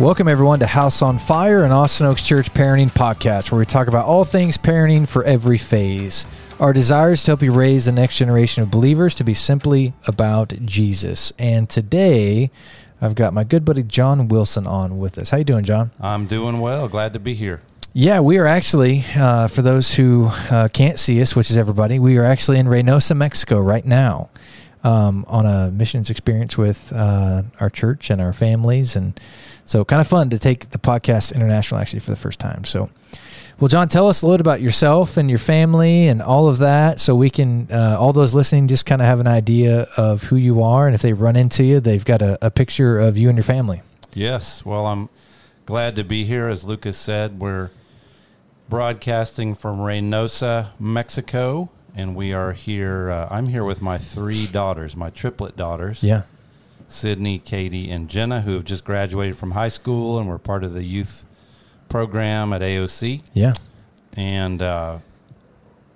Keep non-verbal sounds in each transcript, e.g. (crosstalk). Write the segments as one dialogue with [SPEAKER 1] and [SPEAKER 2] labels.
[SPEAKER 1] Welcome, everyone, to House on Fire, an Austin Oaks Church parenting podcast where we talk about all things parenting for every phase. Our desire is to help you raise the next generation of believers to be simply about Jesus. And today, I've got my good buddy John Wilson on with us. How you doing, John?
[SPEAKER 2] I'm doing well. Glad to be here.
[SPEAKER 1] Yeah, we are actually, uh, for those who uh, can't see us, which is everybody, we are actually in Reynosa, Mexico right now um, on a missions experience with uh, our church and our families. And so kind of fun to take the podcast international actually for the first time. So, well, John, tell us a little about yourself and your family and all of that, so we can uh, all those listening just kind of have an idea of who you are, and if they run into you, they've got a, a picture of you and your family.
[SPEAKER 2] Yes. Well, I'm glad to be here. As Lucas said, we're broadcasting from Reynosa, Mexico, and we are here. Uh, I'm here with my three daughters, my triplet daughters.
[SPEAKER 1] Yeah.
[SPEAKER 2] Sydney, Katie, and Jenna, who have just graduated from high school and were part of the youth program at AOC.
[SPEAKER 1] Yeah.
[SPEAKER 2] And uh,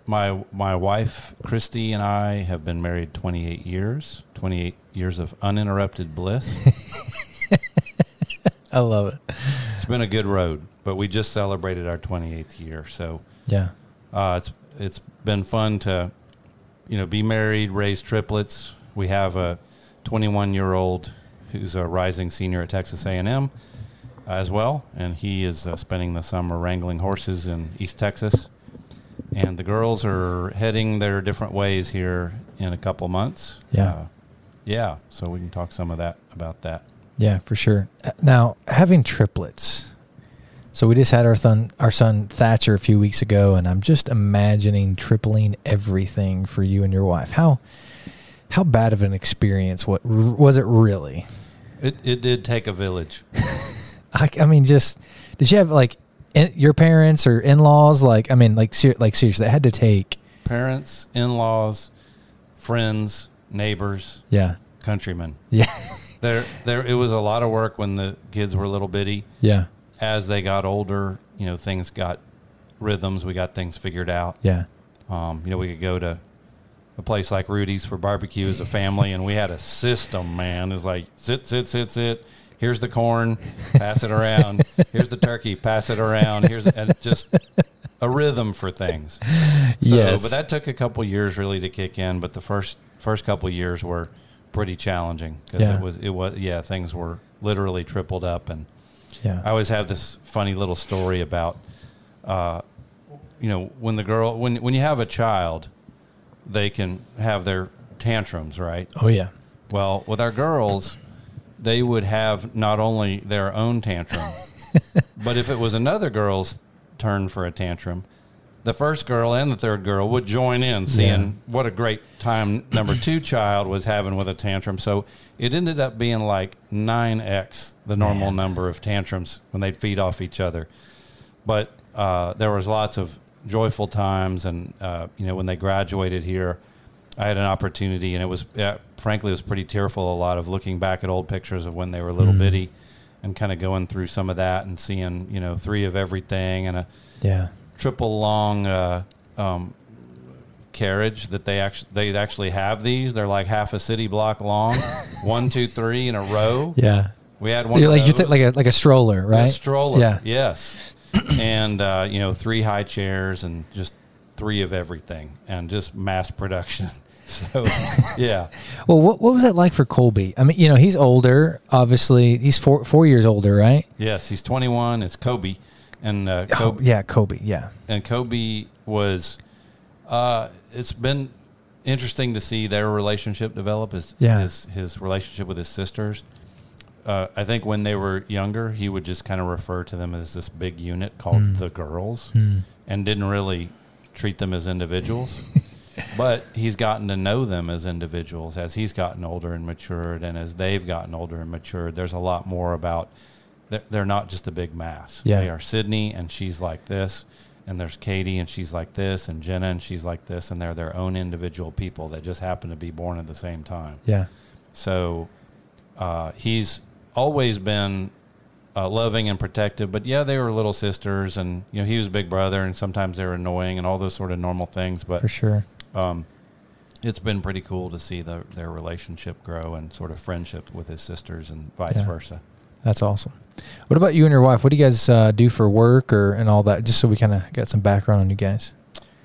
[SPEAKER 2] my my wife Christy and I have been married 28 years, 28 years of uninterrupted bliss. (laughs)
[SPEAKER 1] I love it.
[SPEAKER 2] It's been a good road, but we just celebrated our 28th year, so
[SPEAKER 1] Yeah.
[SPEAKER 2] uh, it's it's been fun to you know be married, raise triplets. We have a 21 year old who's a rising senior at Texas A&M as well, and he is uh, spending the summer wrangling horses in East Texas. And the girls are heading their different ways here in a couple months.
[SPEAKER 1] Yeah.
[SPEAKER 2] Uh, yeah. So we can talk some of that about that.
[SPEAKER 1] Yeah, for sure. Uh, Now, having triplets. So we just had our son, our son Thatcher a few weeks ago, and I'm just imagining tripling everything for you and your wife. How how bad of an experience? What was it really?
[SPEAKER 2] It it did take a village. (laughs)
[SPEAKER 1] I, I mean, just did you have like in, your parents or in laws? Like, I mean, like ser- like seriously, that had to take.
[SPEAKER 2] Parents, in-laws, friends, neighbors,
[SPEAKER 1] Yeah,
[SPEAKER 2] countrymen.
[SPEAKER 1] yeah, (laughs)
[SPEAKER 2] There, there. It was a lot of work when the kids were little bitty.
[SPEAKER 1] yeah,
[SPEAKER 2] As they got older, you know, things got rhythms. We got things figured out.
[SPEAKER 1] yeah,
[SPEAKER 2] Um, you know, we could go to a place like Rudy's for barbecue as a family, and we had a system. Man, it's like sit, sit, sit, sit. Here's the corn, pass it around. Here's the turkey, pass it around. Here's and just a rhythm for things. So,
[SPEAKER 1] yes.
[SPEAKER 2] but that took a couple years really to kick in. But the first first couple years were pretty challenging because
[SPEAKER 1] Yeah.
[SPEAKER 2] it was it was yeah things were literally tripled up and
[SPEAKER 1] yeah,
[SPEAKER 2] I always have this funny little story about, uh, you know, when the girl when when you have a child, they can have their tantrums, right?
[SPEAKER 1] oh yeah,
[SPEAKER 2] Well, with our girls, they would have not only their own tantrum, (laughs) but if it was another girl's turn for a tantrum, the first girl and the third girl would join in, seeing
[SPEAKER 1] Yeah.
[SPEAKER 2] what a great time number two (coughs) child was having with a tantrum. So it ended up being like 9x the normal
[SPEAKER 1] Man.
[SPEAKER 2] number of tantrums when they'd feed off each other. But uh, there was lots of joyful times, and uh, you know when they graduated here, I had an opportunity, and it was yeah, frankly it was pretty tearful. A lot of looking back at old pictures of when they were little
[SPEAKER 1] Mm.
[SPEAKER 2] bitty, and kind of going through some of that and seeing you know three of everything and a
[SPEAKER 1] yeah,
[SPEAKER 2] triple long uh, um, carriage that they actually they actually have these. They're like half a city block long, (laughs) one, two, three in a row.
[SPEAKER 1] yeah.
[SPEAKER 2] We had one
[SPEAKER 1] You're like you take like a like a stroller, right?
[SPEAKER 2] A stroller.
[SPEAKER 1] Yeah.
[SPEAKER 2] Yes. (clears throat) and uh, you know, three high chairs and just three of everything, and just mass production. (laughs) So, yeah,
[SPEAKER 1] Well, what what was that like for Colby? I mean, you know, he's older. Obviously, he's four four years older, right?
[SPEAKER 2] yes, he's 21. It's Kobe, and uh,
[SPEAKER 1] Oh,
[SPEAKER 2] Kobe,
[SPEAKER 1] yeah, Kobe. Yeah,
[SPEAKER 2] and Kobe was. Uh, it's been interesting to see their relationship develop. His
[SPEAKER 1] Yeah.
[SPEAKER 2] his his relationship with his sisters. Uh, I think when they were younger, he would just kind of refer to them as this big unit called
[SPEAKER 1] Mm.
[SPEAKER 2] the girls.
[SPEAKER 1] Hmm.
[SPEAKER 2] and didn't really treat them as individuals. (laughs) but he's gotten to know them as individuals as he's gotten older and matured, and as they've gotten older and matured. There's a lot more about. They're, they're not just a big mass.
[SPEAKER 1] Yeah.
[SPEAKER 2] They are Sydney, and she's like this, and there's Katie, and she's like this, and Jenna, and she's like this, and they're their own individual people that just happen to be born at the same time.
[SPEAKER 1] yeah,
[SPEAKER 2] So uh, he's always been uh, loving and protective. But yeah, they were little sisters, and you know he was big brother, and sometimes they were annoying and all those sort of normal things. But
[SPEAKER 1] for sure.
[SPEAKER 2] um, it's been pretty cool to see the, their relationship grow and sort of friendship with his sisters and vice
[SPEAKER 1] Yeah.
[SPEAKER 2] versa.
[SPEAKER 1] That's awesome. What about you and your wife? What do you guys uh, do for work or and all that? Just so we kind of get some background on you guys.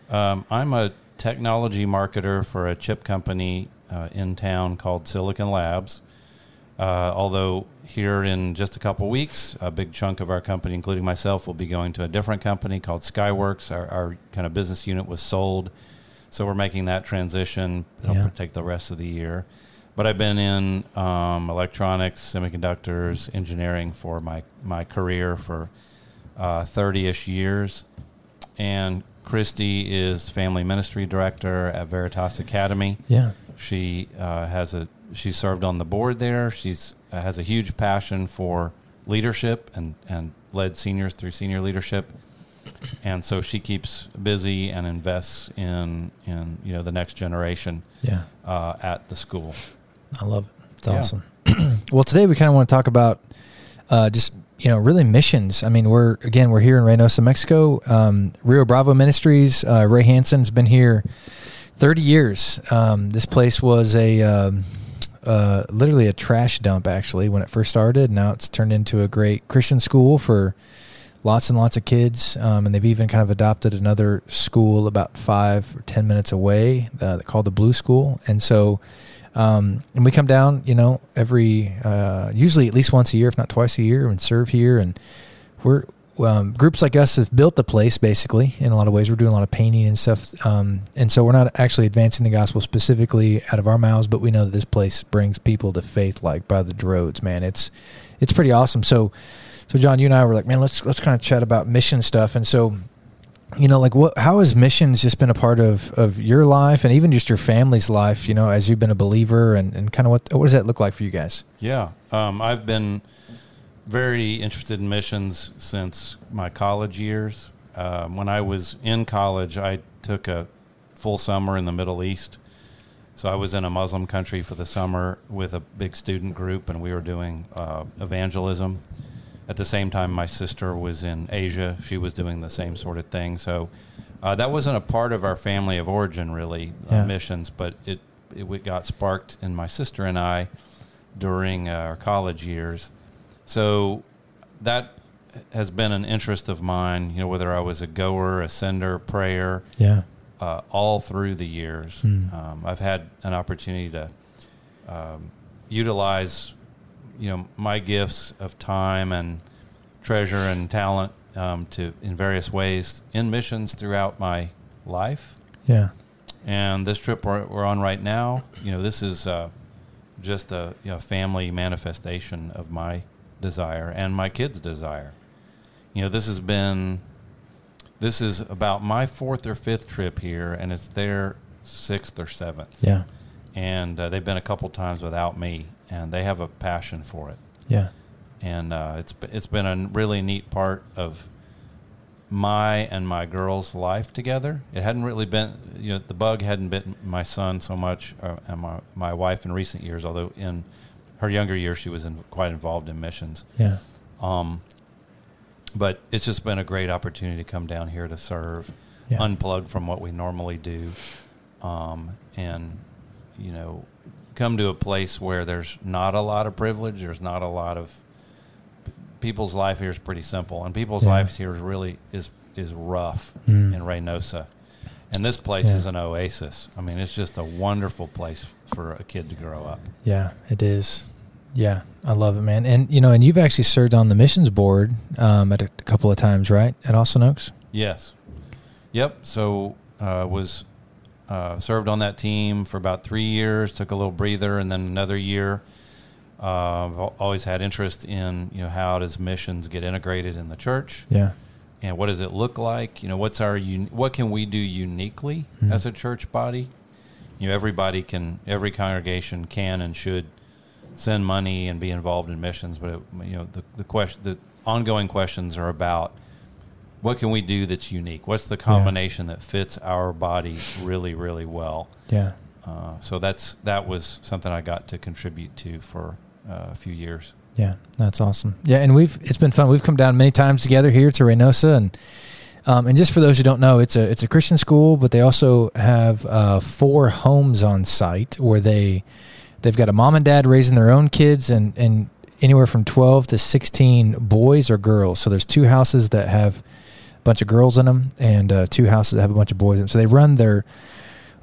[SPEAKER 2] Um, I'm a technology marketer for a chip company uh, in town called Silicon Labs. Uh, although here in just a couple weeks, a big chunk of our company, including myself, will be going to a different company called Skyworks. Our, our kind of business unit was sold, so we're making that transition. It'll
[SPEAKER 1] Yeah.
[SPEAKER 2] take the rest of the year. But I've been in um, electronics, semiconductors, engineering for my my career for thirty ish years, and Christy is family ministry director at Veritas Academy.
[SPEAKER 1] Yeah.
[SPEAKER 2] She uh, has a she served on the board there. She's uh, has a huge passion for leadership and and led seniors through senior leadership, and so she keeps busy and invests in in you know the next generation
[SPEAKER 1] Yeah.
[SPEAKER 2] uh, at the school.
[SPEAKER 1] I love it. It's
[SPEAKER 2] Yeah.
[SPEAKER 1] awesome. (clears throat) well, today we kind of want to talk about uh, just you know really missions. I mean, we're again we're here in Reynosa, Mexico. Um, Rio Bravo Ministries. Uh, Ray Hansen's been here thirty years. Um, this place was a um, uh, literally a trash dump actually when it first started. Now it's turned into a great Christian school for lots and lots of kids, um, and they've even kind of adopted another school about five or ten minutes away uh, called the Blue School, and so. Um, and we come down, you know, every uh, usually at least once a year, if not twice a year, and serve here. And we're um, groups like us have built the place basically in a lot of ways. We're doing a lot of painting and stuff, um, and so we're not actually advancing the gospel specifically out of our mouths, but we know that this place brings people to faith like by the droves. Man, it's it's pretty awesome. So, so John, you and I were like, man, let's let's kind of chat about mission stuff, and so you know like what how has missions just been a part of of your life and even just your family's life you know as you've been a believer and, and kind of what what does that look like for you guys
[SPEAKER 2] Yeah, um, I've been very interested in missions since my college years. Um, when I was in college, I took a full summer in the Middle East. So I was in a Muslim country for the summer with a big student group, and we were doing uh, evangelism. At the same time, my sister was in Asia. She was doing the same sort of thing. So uh, that wasn't a part of our family of origin, really, uh, missions, but it, it got sparked in my sister and I during uh, our college years. So that has been an interest of mine, you know, whether I was a goer, a sender, prayer,
[SPEAKER 1] yeah
[SPEAKER 2] uh, all through the years.
[SPEAKER 1] Hmm.
[SPEAKER 2] Um, I've had an opportunity to um, utilize, you know, my gifts of time and treasure and talent um, to in various ways in missions throughout my life.
[SPEAKER 1] yeah
[SPEAKER 2] And this trip we're, we're on right now, you know, this is uh, just a you know, family manifestation of my desire and my kids' desire. You know, this has been, this is about my fourth or fifth trip here, and it's their sixth or seventh.
[SPEAKER 1] yeah
[SPEAKER 2] And uh, they've been a couple times without me, and they have a passion for it.
[SPEAKER 1] yeah
[SPEAKER 2] And uh, it's it's been a really neat part of my and my girl's life together. It hadn't really been, you know, the bug hadn't bitten my son so much, uh, and my my wife in recent years. Although in her younger years, she was in, quite involved in missions.
[SPEAKER 1] yeah
[SPEAKER 2] Um, but it's just been a great opportunity to come down here to serve,
[SPEAKER 1] Yeah.
[SPEAKER 2] unplugged from what we normally do, um, and you know, come to a place where there's not a lot of privilege. There's not a lot of people's life here is pretty simple, and people's
[SPEAKER 1] Yeah.
[SPEAKER 2] lives here is really is is rough
[SPEAKER 1] Mm.
[SPEAKER 2] in Reynosa. And this place
[SPEAKER 1] Yeah.
[SPEAKER 2] is an oasis. I mean, it's just a wonderful place for a kid to grow up.
[SPEAKER 1] yeah it is yeah i love it man and you know and you've actually served on the missions board um, at a couple of times right at austin oaks
[SPEAKER 2] Yes. Yep. So uh, was uh, served on that team for about three years. Took a little breather, and then another year. Uh, I've always had interest in you know how does missions get integrated in the church,
[SPEAKER 1] yeah
[SPEAKER 2] and what does it look like? You know, what's our un- what can we do uniquely
[SPEAKER 1] Mhm.
[SPEAKER 2] as a church body? You know, everybody can, every congregation can and should send money and be involved in missions, but it, you know the the question, the ongoing questions are about what can we do that's unique? What's the combination that fits our body really, really well?
[SPEAKER 1] yeah
[SPEAKER 2] Uh, so that's that was something I got to contribute to for uh, a few years.
[SPEAKER 1] Yeah, that's awesome. Yeah, and we've it's been fun. We've come down many times together here to Reynosa, and um, and just for those who don't know, it's a it's a Christian school, but they also have uh, four homes on site where they they've got a mom and dad raising their own kids, and and anywhere from 12 to 16 boys or girls. So there's two houses that have a bunch of girls in them and uh, two houses that have a bunch of boys in them. So they run their,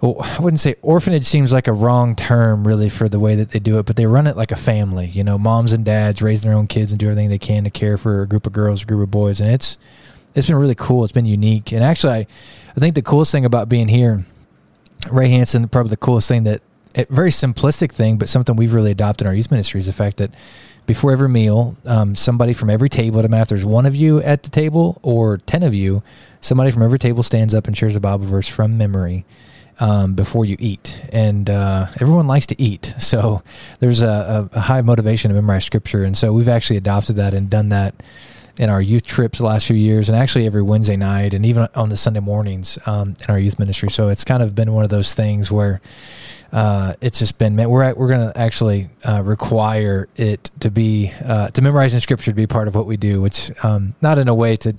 [SPEAKER 1] well, I wouldn't say orphanage seems like a wrong term really for the way that they do it, but they run it like a family. You know, moms and dads raise their own kids and do everything they can to care for a group of girls, a group of boys. And it's, it's been really cool. It's been unique. And actually, I, I think the coolest thing about being here, Ray Hansen, probably the coolest thing that, a very simplistic thing, but something we've really adopted in our youth ministry is the fact that before every meal, um, somebody from every table, no matter if there's one of you at the table or 10 of you, somebody from every table stands up and shares a Bible verse from memory. Um, before you eat, and uh, everyone likes to eat, (laughs) so there's a, a, high motivation to memorize scripture, and so we've actually adopted that and done that in our youth trips the last few years, and actually every Wednesday night, and even on the Sunday mornings um, in our youth ministry. So it's kind of been one of those things where uh, it's just been man, we're at, we're going to actually uh, require it to be uh, to memorizing scripture to be part of what we do, which um, not in a way to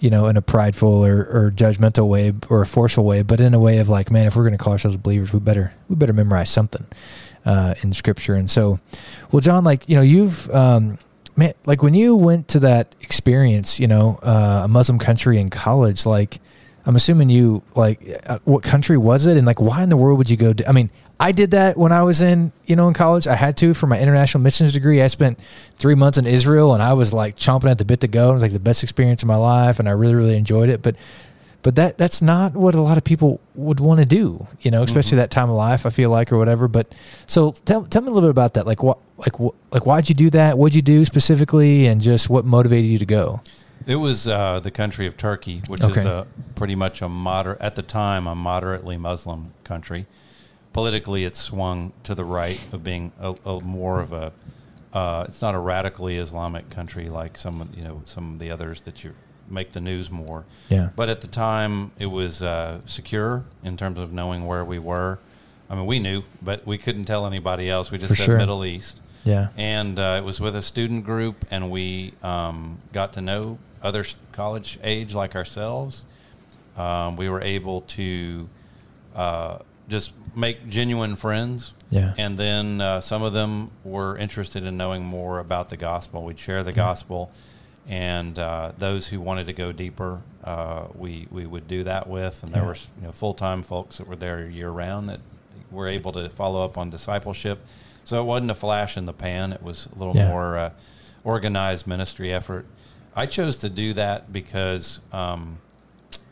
[SPEAKER 1] you know in a prideful or, or judgmental way or a forceful way, but in a way of like, man, if we're going to call ourselves believers, we better we better memorize something uh, in scripture. And so, well, John, like you know, you've um, man, like when you went to that experience, you know, uh, a Muslim country in college, like I'm assuming you like uh, what country was it, and like why in the world would you go? I mean, I did that when I was in you know in college. I had to for my international missions degree. I spent three months in Israel, and I was like chomping at the bit to go. It was like the best experience of my life, and I really really enjoyed it. But but that that's not what a lot of people would want to do, you know, especially mm-hmm. that time of life. I feel like or whatever. But so tell tell me a little bit about that. Like what like like why'd you do that? What'd you do specifically, and just what motivated you to go?
[SPEAKER 2] It was uh, the country of Turkey, which okay. is a, pretty much a moderate, at the time, a moderately Muslim country. Politically, it swung to the right of being a, a more of a. Uh, it's not a radically Islamic country like some, you know, some of the others that you make the news more.
[SPEAKER 1] Yeah.
[SPEAKER 2] But at the time, it was uh, secure in terms of knowing where we were. I mean, we knew, but we couldn't tell anybody else. We just
[SPEAKER 1] For
[SPEAKER 2] said
[SPEAKER 1] sure.
[SPEAKER 2] Middle East.
[SPEAKER 1] Yeah.
[SPEAKER 2] And uh, it was with a student group, and we um, got to know other college age like ourselves. Um, we were able to uh, just make genuine friends.
[SPEAKER 1] Yeah.
[SPEAKER 2] And then uh, some of them were interested in knowing more about the gospel. We'd share the gospel, and uh, those who wanted to go deeper, uh, we we would do that with. And there yeah. were you know, full time folks that were there year round that were able to follow up on discipleship. So it wasn't a flash in the pan. It was a little yeah. more uh, organized ministry effort. I chose to do that because um,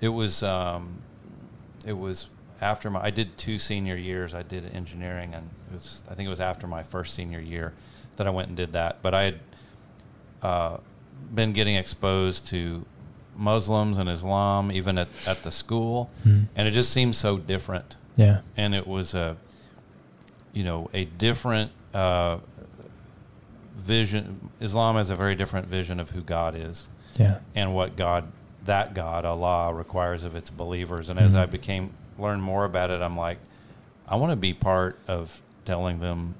[SPEAKER 2] it was um, it was after my I did two senior years. I did engineering, and it was I think it was after my first senior year that I went and did that. But I had uh, been getting exposed to Muslims and Islam even at, at the school, mm-hmm. and it just seemed so different.
[SPEAKER 1] Yeah,
[SPEAKER 2] and it was a you know a different uh, vision. Islam has a very different vision of who God is.
[SPEAKER 1] Yeah.
[SPEAKER 2] And what God, that God, Allah, requires of its believers. And mm-hmm. as I became learn more about it, I'm like, I want to be part of telling them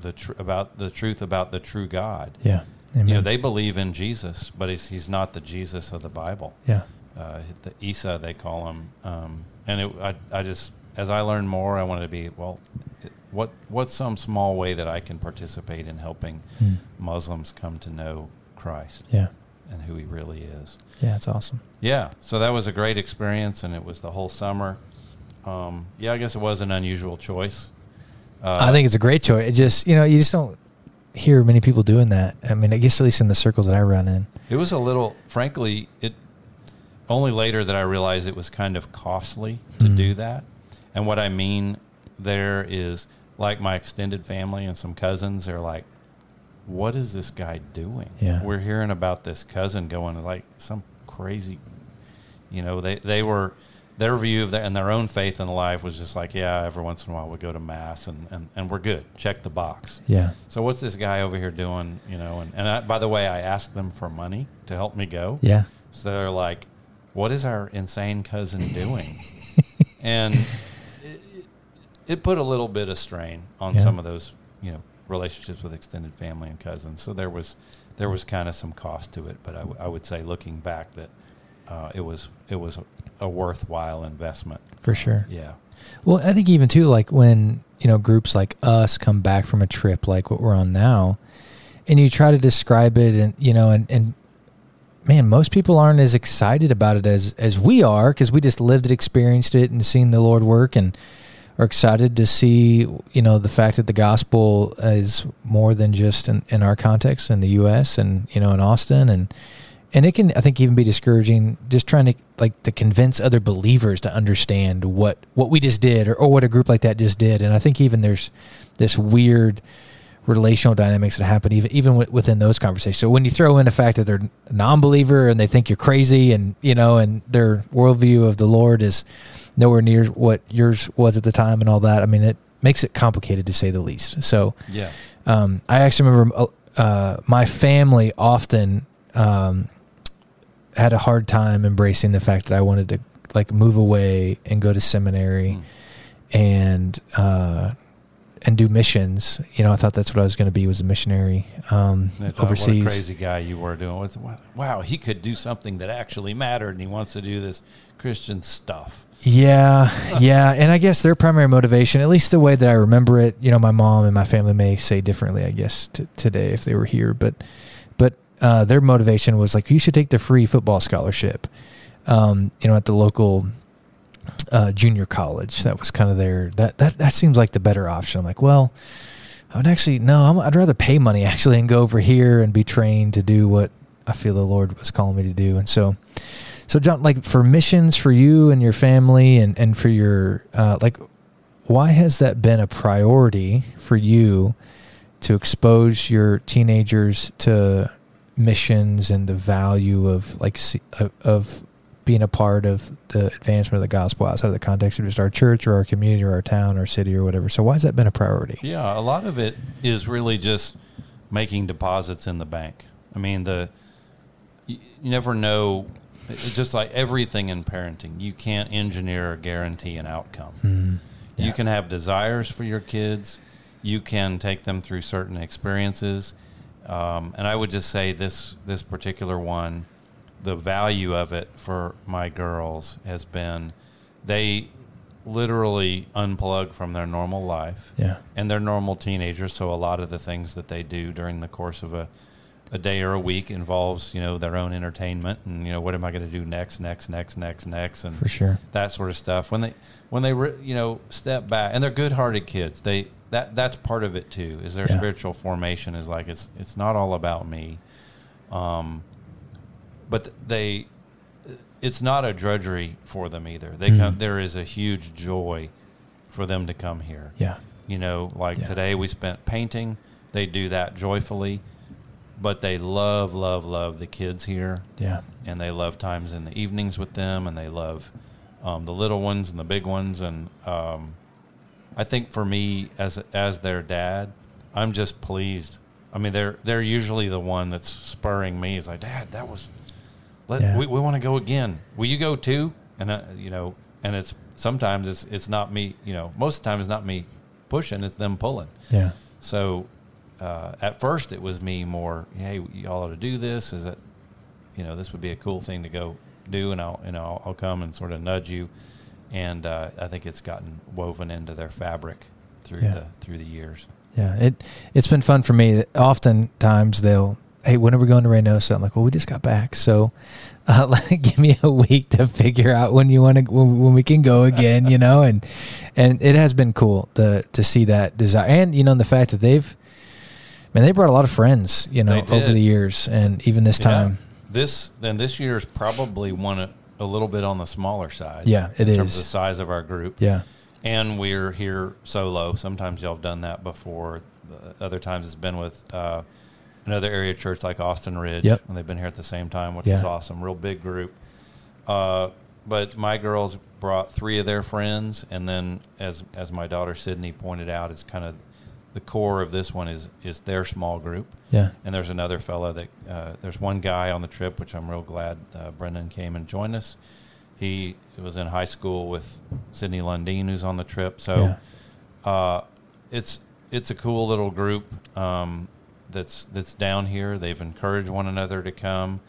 [SPEAKER 2] the tr- about the truth about the true God.
[SPEAKER 1] Yeah.
[SPEAKER 2] Amen. You know, they believe in Jesus, but he's, he's not the Jesus of the Bible.
[SPEAKER 1] Yeah.
[SPEAKER 2] Uh, the Isa, they call him. Um, and it, I, I just, as I learned more, I wanted to be, well, what what's some small way that I can participate in helping mm. Muslims come to know Christ?
[SPEAKER 1] Yeah.
[SPEAKER 2] And who he really is.
[SPEAKER 1] Yeah, it's awesome.
[SPEAKER 2] Yeah. So that was a great experience, and it was the whole summer. Um, yeah, I guess it was an unusual choice.
[SPEAKER 1] Uh, I think it's a great choice. It just, you know, you just don't hear many people doing that. I mean, I guess at least in the circles that I run in.
[SPEAKER 2] It was a little, frankly, it only later that I realized it was kind of costly to mm do that. And what I mean there is like my extended family and some cousins, they're like, what is this guy doing?
[SPEAKER 1] Yeah.
[SPEAKER 2] We're hearing about this cousin going like some crazy, you know, they, they were, their view of that and their own faith in life was just like, yeah, every once in a while we go to mass and, and, and we're good. Check the box.
[SPEAKER 1] Yeah.
[SPEAKER 2] So what's this guy over here doing? You know, and, and I, by the way, I asked them for money to help me go.
[SPEAKER 1] Yeah.
[SPEAKER 2] So they're like, what is our insane cousin doing? (laughs) and it put a little bit of strain on yeah. some of those, you know, relationships with extended family and cousins. So there was there was kind of some cost to it, but I, w- I would say looking back that uh, it was it was a, a, worthwhile investment
[SPEAKER 1] for sure.
[SPEAKER 2] Yeah.
[SPEAKER 1] Well, I think even too like when you know groups like us come back from a trip like what we're on now, and you try to describe it and you know and and man most people aren't as excited about it as as we are because we just lived it experienced it and seen the lord work and are excited to see you know the fact that the gospel is more than just in, in our context in the us and you know in austin and and it can i think even be discouraging just trying to like to convince other believers to understand what what we just did or, or what a group like that just did and i think even there's this weird relational dynamics that happen even even within those conversations. So when you throw in the fact that they're a non-believer and they think you're crazy, and you know, and their worldview of the Lord is nowhere near what yours was at the time, and all that. I mean, it makes it complicated to say the least. So
[SPEAKER 2] yeah,
[SPEAKER 1] um, I actually remember uh, uh, my family often um, had a hard time embracing the fact that I wanted to like move away and go to seminary, mm. and uh, and do missions. You know, I thought that's what I was going to be was a missionary um, overseas.
[SPEAKER 2] What a crazy guy you were doing. Wow, he could do something that actually mattered, and he wants to do this Christian stuff.
[SPEAKER 1] Yeah, yeah, and I guess their primary motivation, at least the way that I remember it, you know, my mom and my family may say differently, I guess, t- today if they were here, but but uh, their motivation was like, you should take the free football scholarship, um, you know, at the local uh, junior college. That was kind of their that that that seems like the better option. I'm like, well, I would actually no, i would rather pay money (laughs) actually and go over here and be trained to do what I feel the Lord was calling me to do. And so, so John, like for missions for you and your family and and for your uh, like, why has that been a priority for you to expose your teenagers to missions and the value of like of being a part of the advancement of the gospel outside of the context of just our church or our community or our town or city or whatever. So why has that been a priority?
[SPEAKER 2] Yeah, a lot of it is really just making deposits in the bank. I mean, the you never know. It's just like everything in parenting, you can't engineer or guarantee an outcome. Mm, yeah. You can have desires for your kids. You can take them through certain experiences, um, and I would just say this this particular one the value of it for my girls has been they literally unplug from their normal life.
[SPEAKER 1] Yeah.
[SPEAKER 2] And they're normal teenagers, so a lot of the things that they do during the course of a a day or a week involves, you know, their own entertainment and you know what am I going to do next, next, next, next, next and
[SPEAKER 1] For sure.
[SPEAKER 2] that sort of stuff. When they when they re, you know step back and they're good-hearted kids. They that that's part of it too. Is their yeah. spiritual formation is like it's it's not all about me. Um but they it's not a drudgery for them either. They mm-hmm. come, there is a huge joy for them to come here.
[SPEAKER 1] Yeah.
[SPEAKER 2] You know, like yeah. today we spent painting. They do that joyfully, but they love, love, love the kids here.
[SPEAKER 1] Yeah.
[SPEAKER 2] And they love times in the evenings with them, and they love um, the little ones and the big ones. And um, I think for me, as as their dad, I'm just pleased. I mean, they're they're usually the one that's spurring me. Is like, Dad, that was let, yeah. we, we want to go again. Will you go too? And uh, you know, and it's sometimes it's it's not me. You know, most of the time it's not me pushing; it's them pulling.
[SPEAKER 1] Yeah.
[SPEAKER 2] So uh, at first it was me more. Hey, y'all ought to do this. Is that you know this would be a cool thing to go do, and I'll you know I'll, I'll come and sort of nudge you. And uh, I think it's gotten woven into their fabric through yeah. the through the years.
[SPEAKER 1] Yeah, it it's been fun for me. Oftentimes they'll hey, when are we going to Reynosa? I'm like, well, we just got back, so (laughs) uh, like, give me a week to figure out when you want to when, when, we can go again, you know. And and it has been cool to to see that desire, and you know, the fact that they've, man, they brought a lot of friends, you know, over the years, and even this time. Yeah.
[SPEAKER 2] This then this year's probably one a, a, little bit on the smaller side.
[SPEAKER 1] Yeah, it
[SPEAKER 2] in
[SPEAKER 1] is.
[SPEAKER 2] terms of the size of our group.
[SPEAKER 1] Yeah.
[SPEAKER 2] And we're here solo. Sometimes y'all have done that before. Other times it's been with uh, another area church like Austin Ridge.
[SPEAKER 1] Yep.
[SPEAKER 2] And they've been here at the same time, which
[SPEAKER 1] yeah.
[SPEAKER 2] is awesome. Real big group. Uh, but my girls brought three of their friends, and then as as my daughter Sydney pointed out, it's kind of the core of this one is is their small group.
[SPEAKER 1] Yeah.
[SPEAKER 2] And there's another fellow that uh, there's one guy on the trip, which I'm real glad uh, Brendan came and joined us. He was in high school with Sydney Lundeen, who's on the trip. So yeah. uh, it's it's a cool little group. Um, that's that's down here. They've encouraged one another to come.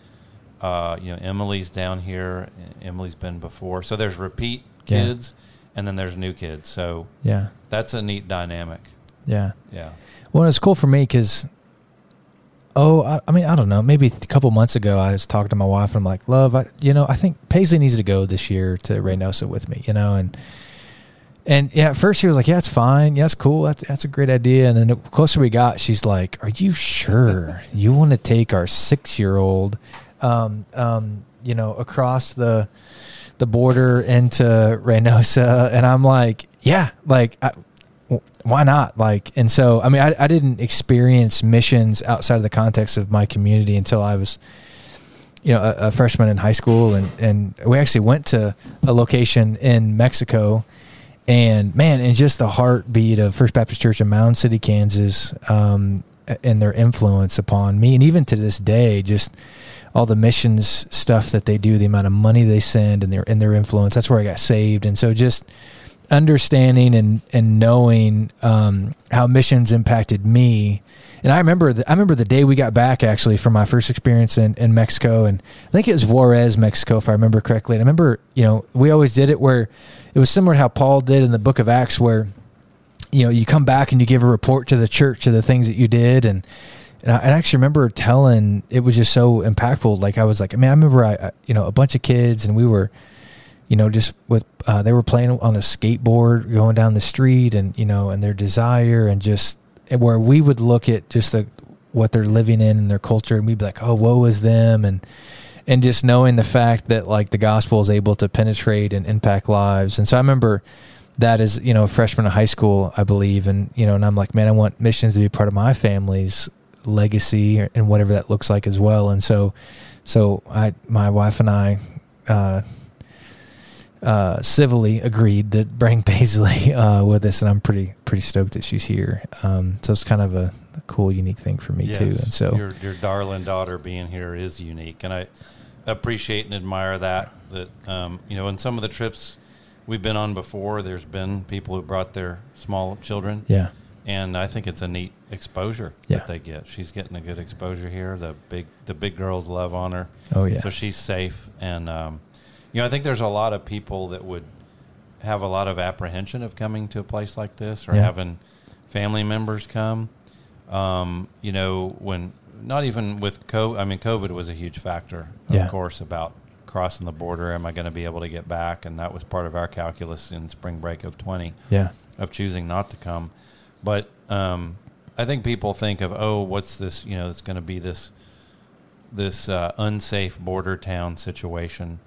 [SPEAKER 2] Uh, you know, Emily's down here. Emily's been before, so there's repeat kids, yeah. and then there's new kids. So
[SPEAKER 1] yeah,
[SPEAKER 2] that's a neat dynamic.
[SPEAKER 1] Yeah,
[SPEAKER 2] yeah.
[SPEAKER 1] Well, it's cool for me because oh, I, I mean, I don't know. Maybe a couple months ago, I was talking to my wife, and I'm like, love, I, you know, I think Paisley needs to go this year to Reynosa with me, you know, and and yeah, at first she was like, yeah, it's fine, yeah, it's cool, that's that's a great idea. And then the closer we got, she's like, are you sure you want to take our six year old, um, um, you know, across the the border into Reynosa? And I'm like, yeah, like. I, why not? Like, and so, I mean, I, I didn't experience missions outside of the context of my community until I was, you know, a, a, freshman in high school. And, and we actually went to a location in Mexico and man, and just the heartbeat of First Baptist Church in Mound City, Kansas, um, and their influence upon me. And even to this day, just all the missions stuff that they do, the amount of money they send and their, and their influence, that's where I got saved. And so just, understanding and and knowing um, how missions impacted me. And I remember the, I remember the day we got back actually from my first experience in, in Mexico, and I think it was Juarez, Mexico, if I remember correctly. And I remember, you know, we always did it where it was similar to how Paul did in the Book of Acts, where you know you come back and you give a report to the church of the things that you did, and and I, actually remember telling it was just so impactful. Like I was like, I mean, I remember I, I you know a bunch of kids, and we were you know, just with uh, they were playing on a skateboard going down the street, and you know, and their desire, and just where we would look at just the what they're living in and their culture, and we'd be like, oh, woe is them, and and just knowing the fact that like the gospel is able to penetrate and impact lives, and so I remember that as you know a freshman in high school, I believe, and you know, and I'm like, man, I want missions to be part of my family's legacy and whatever that looks like as well, and so so I my wife and I. Uh, uh, civilly agreed to bring (laughs) Paisley uh, with us, and I'm pretty pretty stoked that she's here. Um, so it's kind of a, a, cool, unique thing for me yes, too. And so
[SPEAKER 2] your your darling daughter being here is unique, and I appreciate and admire that. That um, you know, in some of the trips we've been on before, there's been people who brought their small children.
[SPEAKER 1] Yeah.
[SPEAKER 2] And I think it's a neat exposure
[SPEAKER 1] yeah.
[SPEAKER 2] that they get. She's getting a good exposure here. The big the big girls love on her.
[SPEAKER 1] Oh yeah.
[SPEAKER 2] So she's safe and um, you know, I think there's a lot of people that would have a lot of apprehension of coming to a place like this or yeah. having family members come. Um, you know, when not even with COVID, I mean, COVID was a huge factor, of
[SPEAKER 1] yeah.
[SPEAKER 2] course, about crossing the border. Am I going to be able to get back? And that was part of our calculus in spring break of 20
[SPEAKER 1] yeah.
[SPEAKER 2] of choosing not to come. But um, I think people think of, oh, what's this? You know, it's going to be this this uh, unsafe border town situation.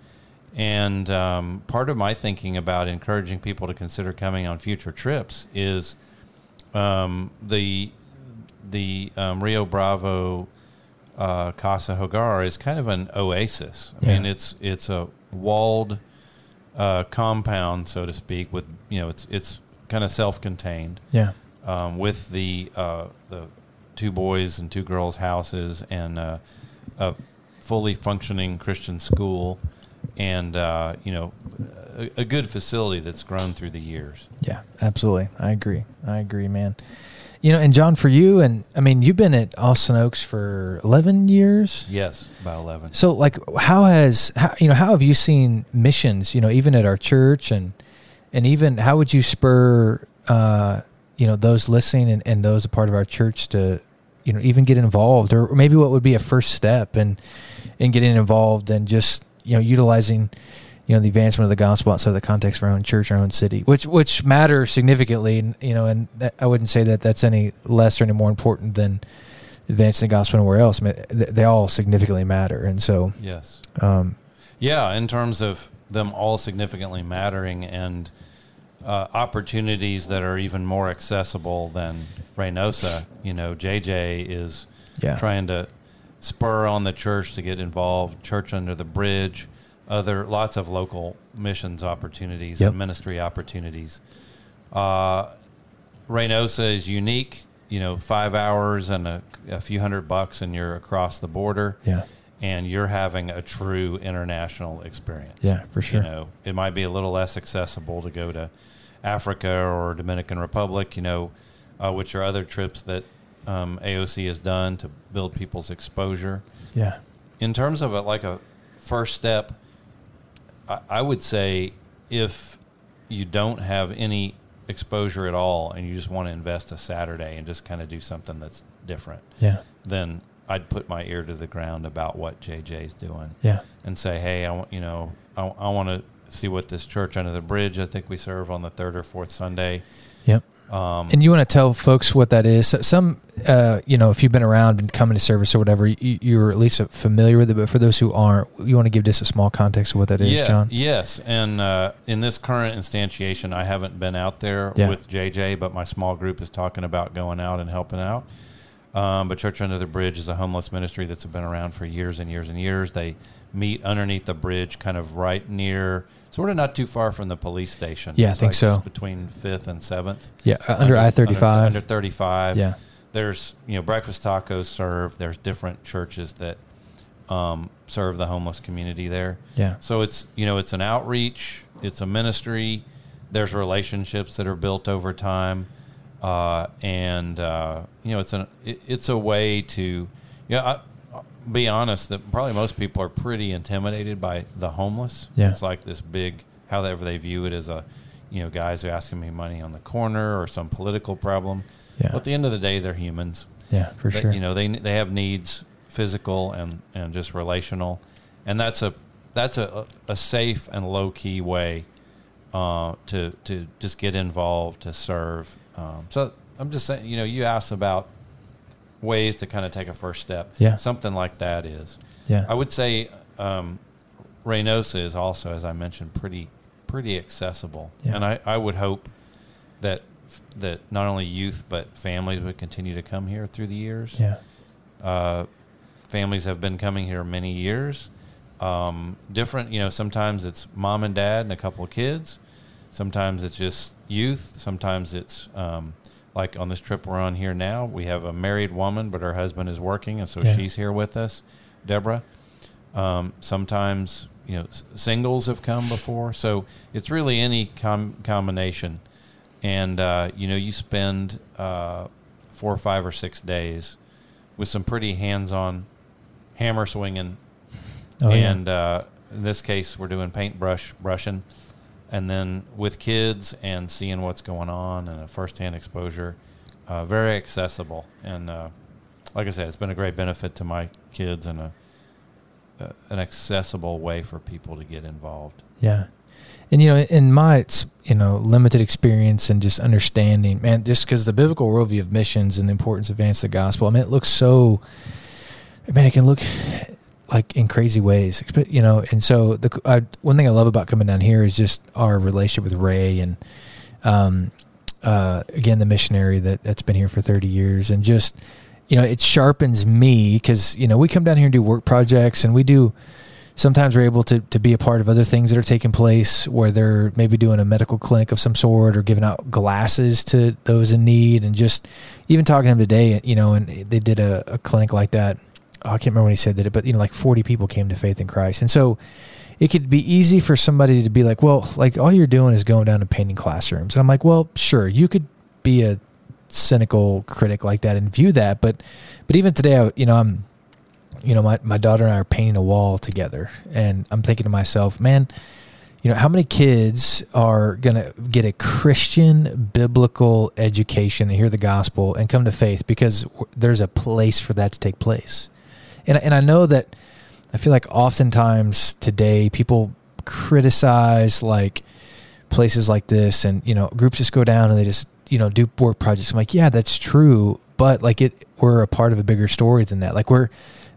[SPEAKER 2] And um, part of my thinking about encouraging people to consider coming on future trips is um, the the um, Rio Bravo uh, Casa Hogar is kind of an oasis. I yeah. mean, it's it's a walled uh, compound, so to speak, with you know it's it's kind of self-contained.
[SPEAKER 1] Yeah.
[SPEAKER 2] Um, with the uh, the two boys and two girls houses and uh, a fully functioning Christian school and uh, you know a, a, good facility that's grown through the years.
[SPEAKER 1] Yeah, absolutely. I agree. I agree, man. You know, and John, for you, and I mean, you've been at Austin Oaks for eleven years.
[SPEAKER 2] Yes, about eleven.
[SPEAKER 1] So, like, how has how, you know how have you seen missions? You know, even at our church, and and even how would you spur uh, you know those listening and, and those a part of our church to you know even get involved, or maybe what would be a first step in in getting involved and just you know utilizing you know the advancement of the gospel outside of the context of our own church, our own city, which which matter significantly. And, You know, and that, I wouldn't say that that's any less or any more important than advancing the gospel anywhere else. I mean, they all significantly matter, and so
[SPEAKER 2] yes,
[SPEAKER 1] um,
[SPEAKER 2] yeah, in terms of them all significantly mattering and uh, opportunities that are even more accessible than Reynosa. You know, JJ is
[SPEAKER 1] yeah.
[SPEAKER 2] trying to spur on the church to get involved. Church under the bridge, other lots of local missions opportunities
[SPEAKER 1] yep.
[SPEAKER 2] and ministry opportunities. Uh, Reynosa is unique. You know, five hours and a, a, few hundred bucks, and you're across the border.
[SPEAKER 1] Yeah.
[SPEAKER 2] And you're having a true international experience.
[SPEAKER 1] Yeah, for sure.
[SPEAKER 2] You know, it might be a little less accessible to go to Africa or Dominican Republic. You know, uh, which are other trips that um, AOC has done to build people's exposure.
[SPEAKER 1] Yeah.
[SPEAKER 2] In terms of a, like a first step, I, I would say if you don't have any exposure at all and you just want to invest a Saturday and just kind of do something that's different,
[SPEAKER 1] yeah.
[SPEAKER 2] then I'd put my ear to the ground about what JJ's doing
[SPEAKER 1] Yeah.
[SPEAKER 2] and say, hey, I want you know, I, I want to see what this church under the bridge. I think we serve on the third or fourth Sunday.
[SPEAKER 1] Yep.
[SPEAKER 2] Um,
[SPEAKER 1] And you want to tell folks what that is? Some, uh, you know, if you've been around and coming to service or whatever, you, you're at least familiar with it. But for those who aren't, you want to give just a small context of what that is,
[SPEAKER 2] yeah,
[SPEAKER 1] John?
[SPEAKER 2] Yes, and uh, in this current instantiation, I haven't been out there
[SPEAKER 1] Yeah.
[SPEAKER 2] with JJ, but my small group is talking about going out and helping out. Um, but Church Under the Bridge is a homeless ministry that's been around for years and years and years. They meet underneath the bridge, kind of right near, sort of not too far from the police station.
[SPEAKER 1] Yeah, I
[SPEAKER 2] It's
[SPEAKER 1] think
[SPEAKER 2] like
[SPEAKER 1] so.
[SPEAKER 2] Between Fifth and Seventh.
[SPEAKER 1] Yeah, uh, under I thirty five.
[SPEAKER 2] Under, 35
[SPEAKER 1] Yeah,
[SPEAKER 2] there's you know breakfast tacos served. There's different churches that um, serve the homeless community there.
[SPEAKER 1] yeah,
[SPEAKER 2] So it's you know it's an outreach, it's a ministry. There's relationships that are built over time, uh, and uh, you know it's an it, it's a way to yeah. I, I'll be honest that probably most people are pretty intimidated by the homeless.
[SPEAKER 1] Yeah.
[SPEAKER 2] It's like this big however they view it as a you know guys who are asking me money on the corner or some political problem.
[SPEAKER 1] yeah,
[SPEAKER 2] But at the end of the day, they're humans.
[SPEAKER 1] yeah, for
[SPEAKER 2] They-
[SPEAKER 1] sure.
[SPEAKER 2] You know, they they have needs, physical and and just relational, and that's a that's a a safe and low key way uh, to to just get involved to serve. Um, so I'm just saying, you know, you asked about ways to kind of take a first step.
[SPEAKER 1] Yeah.
[SPEAKER 2] something like that is.
[SPEAKER 1] yeah,
[SPEAKER 2] I would say um, Reynosa is also, as I mentioned, pretty pretty accessible,
[SPEAKER 1] Yeah.
[SPEAKER 2] and I, I would hope that that not only youth but families would continue to come here through the years.
[SPEAKER 1] yeah,
[SPEAKER 2] Uh, families have been coming here many years. Um, different, you know. Sometimes it's mom and dad and a couple of kids. Sometimes it's just youth. Sometimes it's um, like on this trip we're on here now. We have a married woman, but her husband is working, and so
[SPEAKER 1] Yeah.
[SPEAKER 2] she's here with us, Deborah. Um, sometimes you know s- singles have come before, so it's really any com- combination. And uh, you know, you spend uh, four or five or six days with some pretty hands-on hammer swinging
[SPEAKER 1] oh, yeah.
[SPEAKER 2] and uh, in this case we're doing paintbrush brushing and then with kids and seeing what's going on and a first-hand exposure uh, very accessible and uh, like i said it's been a great benefit to my kids and a, uh, an accessible way for people to get involved
[SPEAKER 1] Yeah. And, you know, in my, you know, limited experience and just understanding, man, just because the biblical worldview of missions and the importance of advance the gospel, I mean, it looks so, man, it can look like in crazy ways, you know. And so, the I, one thing I love about coming down here is just our relationship with Ray and, um, uh, again, the missionary that, that's been here for 30 years and just, you know, it sharpens me because, you know, we come down here and do work projects and we do, sometimes we're able to, to be a part of other things that are taking place where they're maybe doing a medical clinic of some sort or giving out glasses to those in need and just even talking to him today you know and they did a, a clinic like that oh, i can't remember when he said that but you know like 40 people came to faith in christ and so it could be easy for somebody to be like well like all you're doing is going down to painting classrooms and i'm like well sure you could be a cynical critic like that and view that but but even today I, you know i'm you know, my, my daughter and I are painting a wall together. And I'm thinking to myself, man, you know, how many kids are going to get a Christian biblical education and hear the gospel and come to faith because there's a place for that to take place? And, and I know that I feel like oftentimes today people criticize like places like this and, you know, groups just go down and they just, you know, do work projects. I'm like, yeah, that's true. But like it, we're a part of a bigger story than that. Like we're,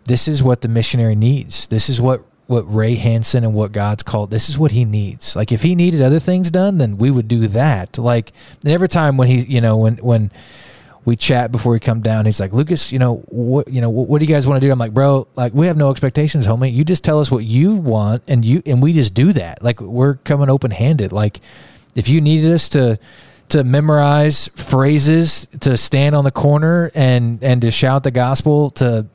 [SPEAKER 1] this is what the missionary needs. This is what what Ray Hansen and what God's called. This is what he needs. Like if he needed other things done, then we would do that. Like and every time when he, you know, when when we chat before we come down, he's like, Lucas, you know what, you know what, what do you guys want to do? I'm like, bro, like we have no expectations, homie. You just tell us what you want, and you and we just do that. Like we're coming open handed. Like if you needed us to to memorize phrases to stand on the corner and and to shout the gospel to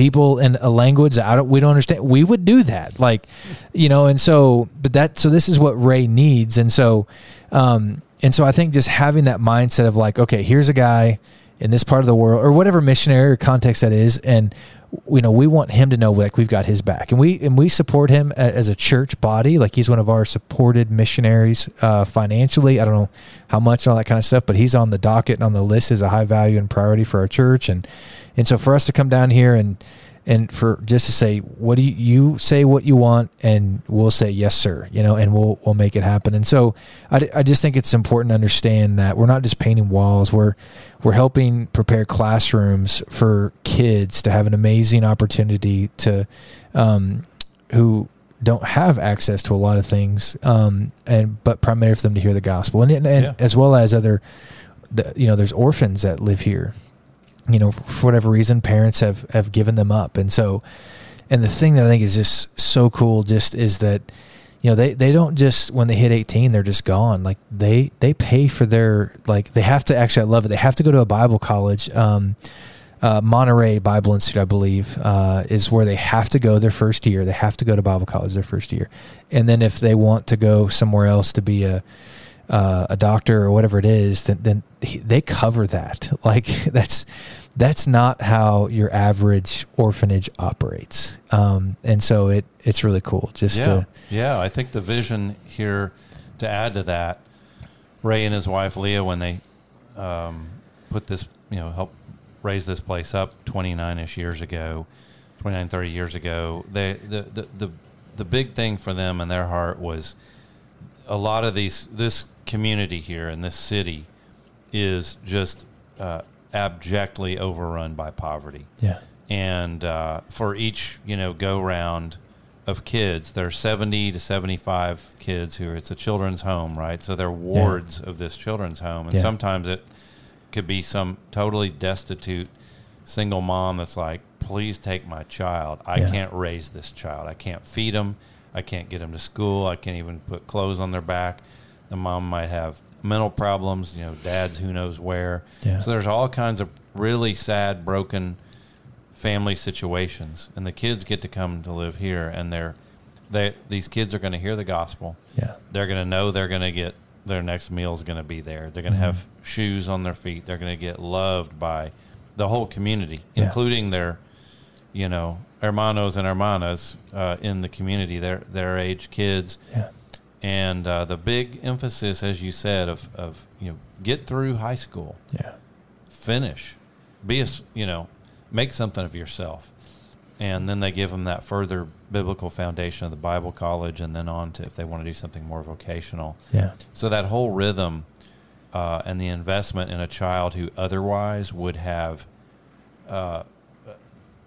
[SPEAKER 1] people in a language that I don't, we don't understand, we would do that. Like, you know, and so, but that, so this is what Ray needs. And so, um, and so I think just having that mindset of like, okay, here's a guy, in this part of the world or whatever missionary or context that is and you know we want him to know like we've got his back. And we and we support him as a church body. Like he's one of our supported missionaries uh, financially. I don't know how much and all that kind of stuff but he's on the docket and on the list as a high value and priority for our church. And and so for us to come down here and and for just to say what do you, you say what you want and we'll say yes sir you know and we'll we'll make it happen. And so I, I just think it's important to understand that we're not just painting walls. We're we're helping prepare classrooms for kids to have an amazing opportunity to um, who don't have access to a lot of things um, and but primarily for them to hear the gospel. And, and, and
[SPEAKER 2] Yeah.
[SPEAKER 1] as well as other the, you know there's orphans that live here you know for whatever reason parents have have given them up. And so and the thing that i think is just so cool just is that you know they they don't just when they hit 18 they're just gone. Like they they pay for their like they have to actually i love it. They have to go to a bible college um uh, Monterrey Bible Institute, I believe, uh, is where they have to go their first year. They have to go to Bible college their first year, and then if they want to go somewhere else to be a uh, a doctor or whatever it is, then, then he- they cover that. (laughs) Like that's that's not how your average orphanage operates. Um, and so it it's really cool just
[SPEAKER 2] yeah,
[SPEAKER 1] to
[SPEAKER 2] yeah. I think the vision here to add to that, Ray and his wife Leah, when they um, put this, you know, help raise this place up 29ish years ago, 29, 30 years ago, they the, the the the big thing for them in their heart was a lot of these this community here in this city is just uh, abjectly overrun by poverty.
[SPEAKER 1] Yeah.
[SPEAKER 2] And uh, for each you know go round of kids there's 70 to 75 kids who are it's a children's home right? So they're wards of this children's home. And
[SPEAKER 1] Yeah.
[SPEAKER 2] sometimes it could be some totally destitute single mom that's like please take my child. I
[SPEAKER 1] Yeah.
[SPEAKER 2] can't raise this child. I can't feed them i can't get them to school. I can't even put clothes on their back the mom might have mental problems you know dad's who knows where.
[SPEAKER 1] Yeah.
[SPEAKER 2] so there's all kinds of really sad broken family situations. And the kids get to come to live here and they're they these kids are going to hear the gospel.
[SPEAKER 1] Yeah.
[SPEAKER 2] They're going to know they're going to get their next meal is going to be there. They're going to
[SPEAKER 1] Mhm.
[SPEAKER 2] have shoes on their feet. They're going to get loved by the whole community
[SPEAKER 1] Yeah.
[SPEAKER 2] including their you know hermanos and hermanas uh, in the community. Their their age kids.
[SPEAKER 1] Yeah
[SPEAKER 2] and uh, the big emphasis as you said of, of you know get through high school.
[SPEAKER 1] Yeah.
[SPEAKER 2] Finish. Be a you know make something of yourself. And then they give them that further biblical foundation of the bible college and then on to if they want to do something more vocational.
[SPEAKER 1] Yeah.
[SPEAKER 2] So that whole rhythm uh, and the investment in a child who otherwise would have uh,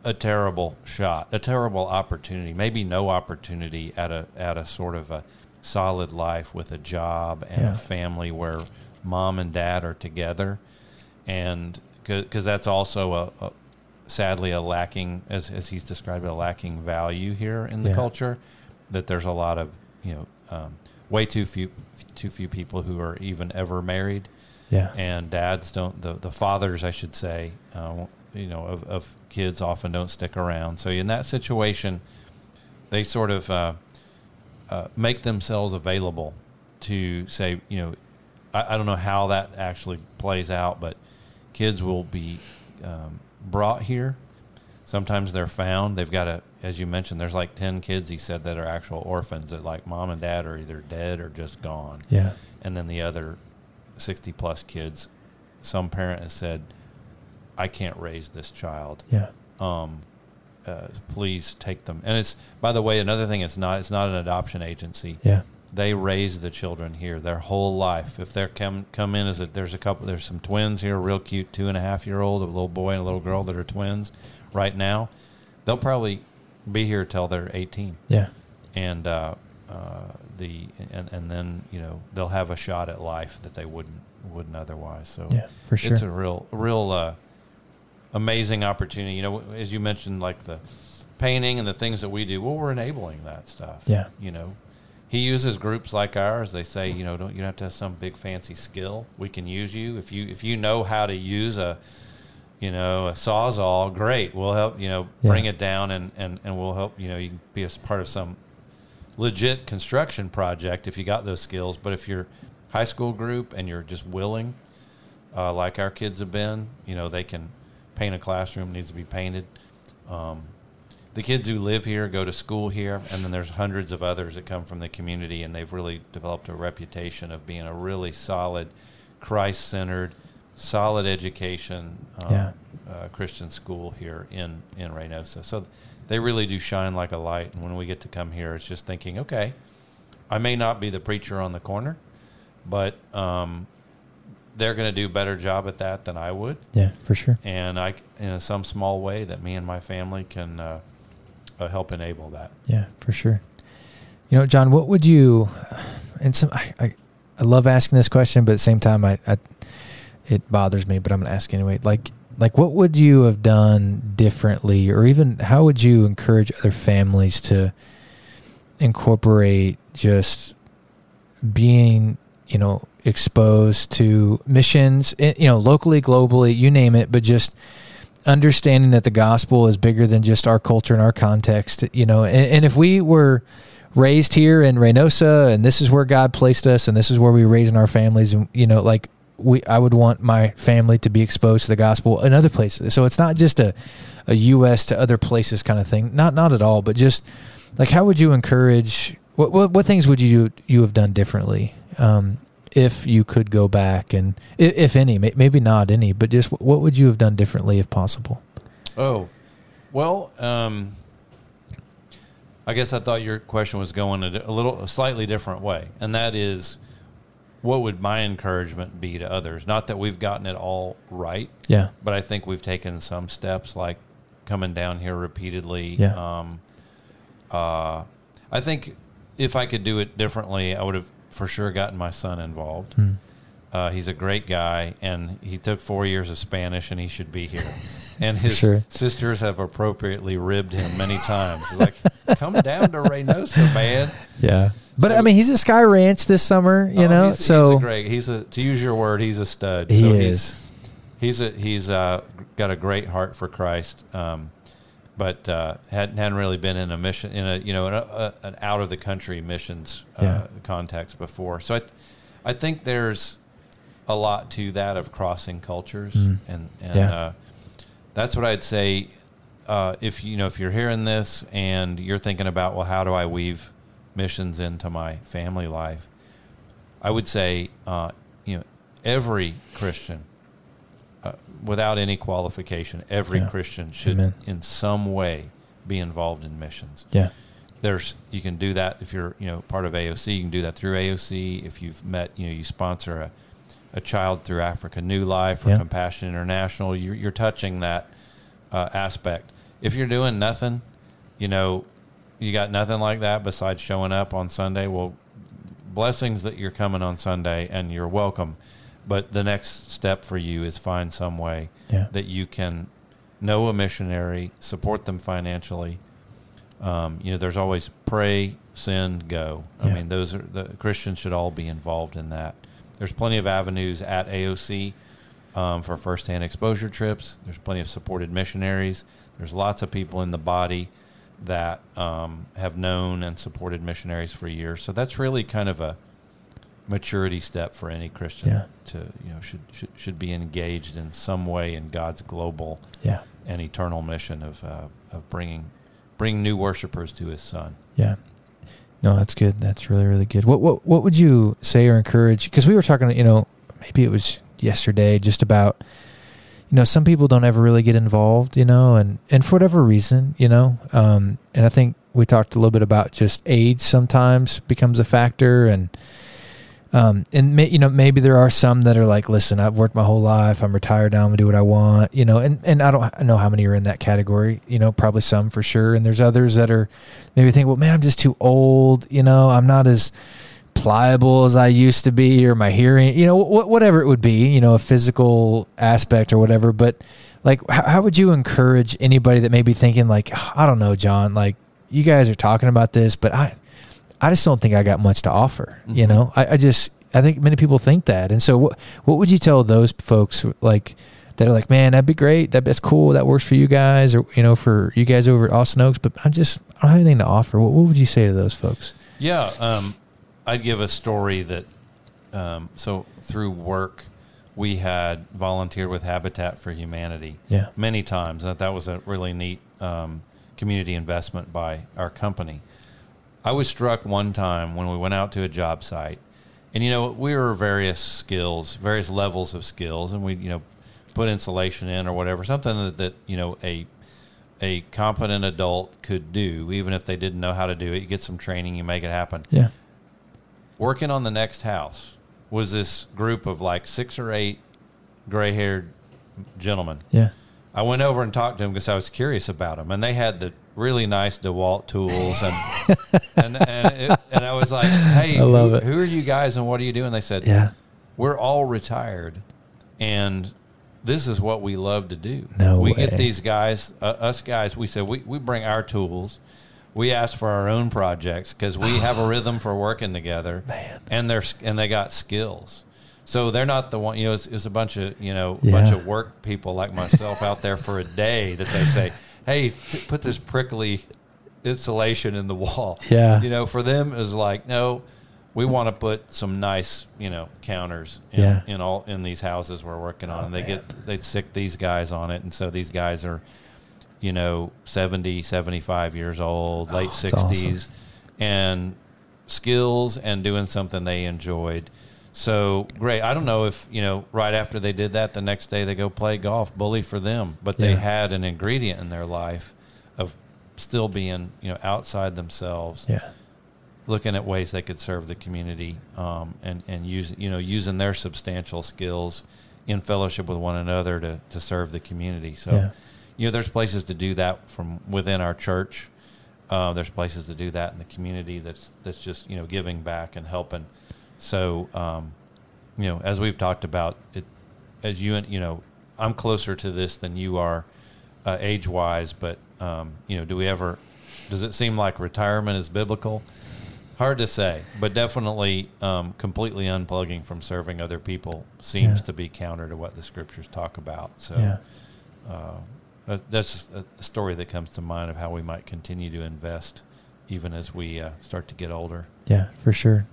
[SPEAKER 2] a terrible shot, a terrible opportunity, maybe no opportunity at a at a sort of a solid life with a job and
[SPEAKER 1] Yeah.
[SPEAKER 2] a family where mom and dad are together, and because that's also a, a sadly a lacking, as as he's described, a lacking value here in the
[SPEAKER 1] Yeah.
[SPEAKER 2] culture. That there's a lot of you know um, way too few too few people who are even ever married
[SPEAKER 1] yeah
[SPEAKER 2] and dads don't the, the fathers i should say uh, you know of, of kids often don't stick around so in that situation they sort of uh, uh, make themselves available to say you know I, I don't know how that actually plays out but kids will be um, brought here. Sometimes they're found. They've got a as you mentioned there's like 10 kids he said that are actual orphans that like mom and dad are either dead or just gone.
[SPEAKER 1] Yeah.
[SPEAKER 2] And then the other 60 plus kids some parent has said i can't raise this child.
[SPEAKER 1] Yeah.
[SPEAKER 2] Um, uh, please take them. And it's by the way another thing it's not it's not an adoption agency.
[SPEAKER 1] Yeah.
[SPEAKER 2] They raise the children here their whole life. If they're come come in as a there's a couple there's some twins here real cute two and a half year old a little boy and a little girl that are twins right now. They'll probably be here till they're 18
[SPEAKER 1] yeah.
[SPEAKER 2] And uh, uh, the and, and then you know they'll have a shot at life that they wouldn't wouldn't otherwise. So
[SPEAKER 1] yeah for sure.
[SPEAKER 2] it's a real real uh, amazing opportunity. You know, as you mentioned, like the painting and the things that we do. Well, we're enabling that stuff.
[SPEAKER 1] Yeah.
[SPEAKER 2] You know, he uses groups like ours. They say, you know, don't you don't have to have some big fancy skill. We can use you if you if you know how to use a you know, a sawzall, great. We'll help, you know,
[SPEAKER 1] Yeah.
[SPEAKER 2] bring it down and, and, and we'll help, you know, you can be a part of some legit construction project if you got those skills. But if you're high school group and you're just willing, uh, like our kids have been. You know, they can paint a classroom needs to be painted. Um, the kids who live here go to school here, and then there's hundreds of others that come from the community, and they've really developed a reputation of being a really solid, Christ-centered, solid education um,
[SPEAKER 1] Yeah.
[SPEAKER 2] uh, Christian school here in in Reynosa. So they really do shine like a light. And when we get to come here, it's just thinking, okay, I may not be the preacher on the corner, but um, they're going to do a better job at that than I would
[SPEAKER 1] Yeah, for sure.
[SPEAKER 2] and I, in some small way, that me and my family can uh, uh, help enable that.
[SPEAKER 1] Yeah, for sure. You know, John, what would you? And some, I, I, I love asking this question, but at the same time, I, I it bothers me. But I'm going to ask anyway. Like, like, what would you have done differently, or even how would you encourage other families to incorporate just being, you know, exposed to missions, eh, you know, locally, globally, you name it, but just understanding that the gospel is bigger than just our culture and our context, you know, and, and if we were raised here in Reynosa and this is where God placed us and this is where we were raising our families and you know like we I would want my family to be exposed to the gospel in other places. So it's not just a a US to other places kind of thing. Not not at all, but just like how would you encourage what what, what things would you you have done differently um, if you could go back and if, any maybe not any but just what would you have done differently if possible
[SPEAKER 2] Oh, well, um, I guess I thought your question was going a, a little, a slightly different way, and that is, what would my encouragement be to others? Not that we've gotten it all right,
[SPEAKER 1] yeah
[SPEAKER 2] but I think we've taken some steps, like coming down here repeatedly.
[SPEAKER 1] Yeah.
[SPEAKER 2] Um, uh, I think if I could do it differently, I would have for sure gotten my son involved.
[SPEAKER 1] Hmm.
[SPEAKER 2] Uh, he's a great guy, and he took four years of Spanish, and he should be here. (laughs) And his
[SPEAKER 1] Sure.
[SPEAKER 2] sisters have appropriately ribbed him many times. Like, (laughs) "Come down to Reynosa, man."
[SPEAKER 1] yeah but
[SPEAKER 2] So-
[SPEAKER 1] i mean he's at sky ranch this summer you
[SPEAKER 2] Oh,
[SPEAKER 1] know
[SPEAKER 2] he's,
[SPEAKER 1] so
[SPEAKER 2] he's a great. He's a to use your word, he's a stud.
[SPEAKER 1] he
[SPEAKER 2] so
[SPEAKER 1] is
[SPEAKER 2] He's he's a, he's uh, got a great heart for Christ, um, but uh, hadn't hadn't really been in a mission in a you know an, a, an out of the country missions uh,
[SPEAKER 1] Yeah.
[SPEAKER 2] context before. So I th- I think there's a lot to that of crossing cultures,
[SPEAKER 1] Mm.
[SPEAKER 2] and and
[SPEAKER 1] Yeah.
[SPEAKER 2] uh, that's what I'd say. Uh, if you know if you're hearing this and you're thinking about well, how do I weave missions into my family life? I would say, uh, you know, every Christian, uh, without any qualification, every
[SPEAKER 1] Yeah.
[SPEAKER 2] Christian should,
[SPEAKER 1] Amen.
[SPEAKER 2] in some way, be involved in missions.
[SPEAKER 1] yeah
[SPEAKER 2] There's you can do that if you're you know part of AOC. You can do that through AOC. If you've met you know you sponsor a, a child through Africa New Life or
[SPEAKER 1] Yeah.
[SPEAKER 2] Compassion International, you're, you're touching that uh, aspect. If you're doing nothing, you know, you got nothing like that besides showing up on Sunday. Well, blessings that you're coming on Sunday and you're welcome. But the next step for you is find some way
[SPEAKER 1] yeah
[SPEAKER 2] that you can know a missionary, support them financially. Um, you know, there's always pray, send, go. I mean, those are the Christians should all be involved in that. There's plenty of avenues at AOC um, for firsthand exposure trips. There's plenty of supported missionaries. There's lots of people in the body that um, have known and supported missionaries for years. So that's really kind of a maturity step for any Christian
[SPEAKER 1] Yeah.
[SPEAKER 2] to you know should, should should be engaged in some way in God's global
[SPEAKER 1] yeah
[SPEAKER 2] and eternal mission of uh, of bringing bring new worshipers to His Son.
[SPEAKER 1] Yeah. No, that's good. That's really really good. What what what would you say or encourage? Because we were talking, you know, maybe it was yesterday, just about, you know, some people don't ever really get involved, you know, and and for whatever reason, you know, um, and I think we talked a little bit about just age sometimes becomes a factor, and um, and may, you know maybe there are some that are like, listen, I've worked my whole life, I'm retired now, I'm gonna do what I want, you know, and and I don't know how many are in that category, you know, probably some for sure, and there's others that are maybe think, well, man, I'm just too old, you know, I'm not as pliable as I used to be, or my hearing, you know, wh- whatever it would be, you know, a physical aspect or whatever. But like, how, how would you encourage anybody that may be thinking, like, I don't know, John, like, you guys are talking about this, but I, I just don't think I got much to offer. You
[SPEAKER 2] Mhm.
[SPEAKER 1] know, I, I just, I think many people think that. And so, what, what would you tell those folks like that are like, man, that'd be great, that, that's cool, that works for you guys, or you know, for you guys over at Austin Oaks, but I'm just, I don't have anything to offer. What, what would you say to those folks?
[SPEAKER 2] Yeah, um, I'd give a story that um, so through work we had volunteered with Habitat for Humanity
[SPEAKER 1] Yeah.
[SPEAKER 2] many times. And that was a really neat um, community investment by our company. I was struck one time when we went out to a job site, and you know we were various skills, various levels of skills, and we you know put insulation in or whatever, something that, that you know a a competent adult could do, even if they didn't know how to do it. You get some training, you make it happen.
[SPEAKER 1] Yeah.
[SPEAKER 2] Working on the next house was this group of like six or eight gray haired gentlemen.
[SPEAKER 1] Yeah.
[SPEAKER 2] I went over and talked to them because I was curious about them, and they had the really nice DeWalt tools, and (laughs) and and, it, and I was like, "Hey,
[SPEAKER 1] I love
[SPEAKER 2] who,
[SPEAKER 1] it.
[SPEAKER 2] who are you guys, and what are you doing?" They said,
[SPEAKER 1] Yeah.
[SPEAKER 2] "We're all retired, and this is what we love to do.
[SPEAKER 1] No
[SPEAKER 2] we
[SPEAKER 1] way.
[SPEAKER 2] get these guys, uh, us guys. We said we we bring our tools." We ask for our own projects because we have a (sighs) rhythm for working together,
[SPEAKER 1] Man.
[SPEAKER 2] and they're and they got skills. So they're not the one. You know, it's, it's a bunch of you know
[SPEAKER 1] Yeah.
[SPEAKER 2] bunch of work people like myself out there for a day that they say, "Hey, t- put this prickly insulation in the wall."
[SPEAKER 1] Yeah.
[SPEAKER 2] You know, for them is like, no, we want to put some nice, you know, counters in,
[SPEAKER 1] Yeah.
[SPEAKER 2] in all in these houses we're working on.
[SPEAKER 1] Oh,
[SPEAKER 2] and they
[SPEAKER 1] man.
[SPEAKER 2] get they sick these guys on it, and so these guys are, you know, 70, 75 years old, late
[SPEAKER 1] Oh, that's
[SPEAKER 2] sixties, and skills and doing something they enjoyed. So great. I don't know if you know. Right after they did that, the next day they go play golf. Bully for them, but they
[SPEAKER 1] Yeah.
[SPEAKER 2] had an ingredient in their life of still being you know outside themselves
[SPEAKER 1] Yeah.
[SPEAKER 2] looking at ways they could serve the community um, and and use you know using their substantial skills in fellowship with one another to to serve the community. So
[SPEAKER 1] Yeah.
[SPEAKER 2] you know there's places to do that from within our church. Uh, there's places to do that in the community. That's that's just you know giving back and helping. So um, you know as we've talked about it, as you and you know I'm closer to this than you are uh, age wise, but um, you know do we ever does it seem like retirement is biblical? Hard to say, but definitely um, completely unplugging from serving other people seems
[SPEAKER 1] Yeah.
[SPEAKER 2] to be counter to what the scriptures talk about. So
[SPEAKER 1] Yeah.
[SPEAKER 2] uh, that's a story that comes to mind of how we might continue to invest even as we uh, start to get older.
[SPEAKER 1] Yeah, for sure.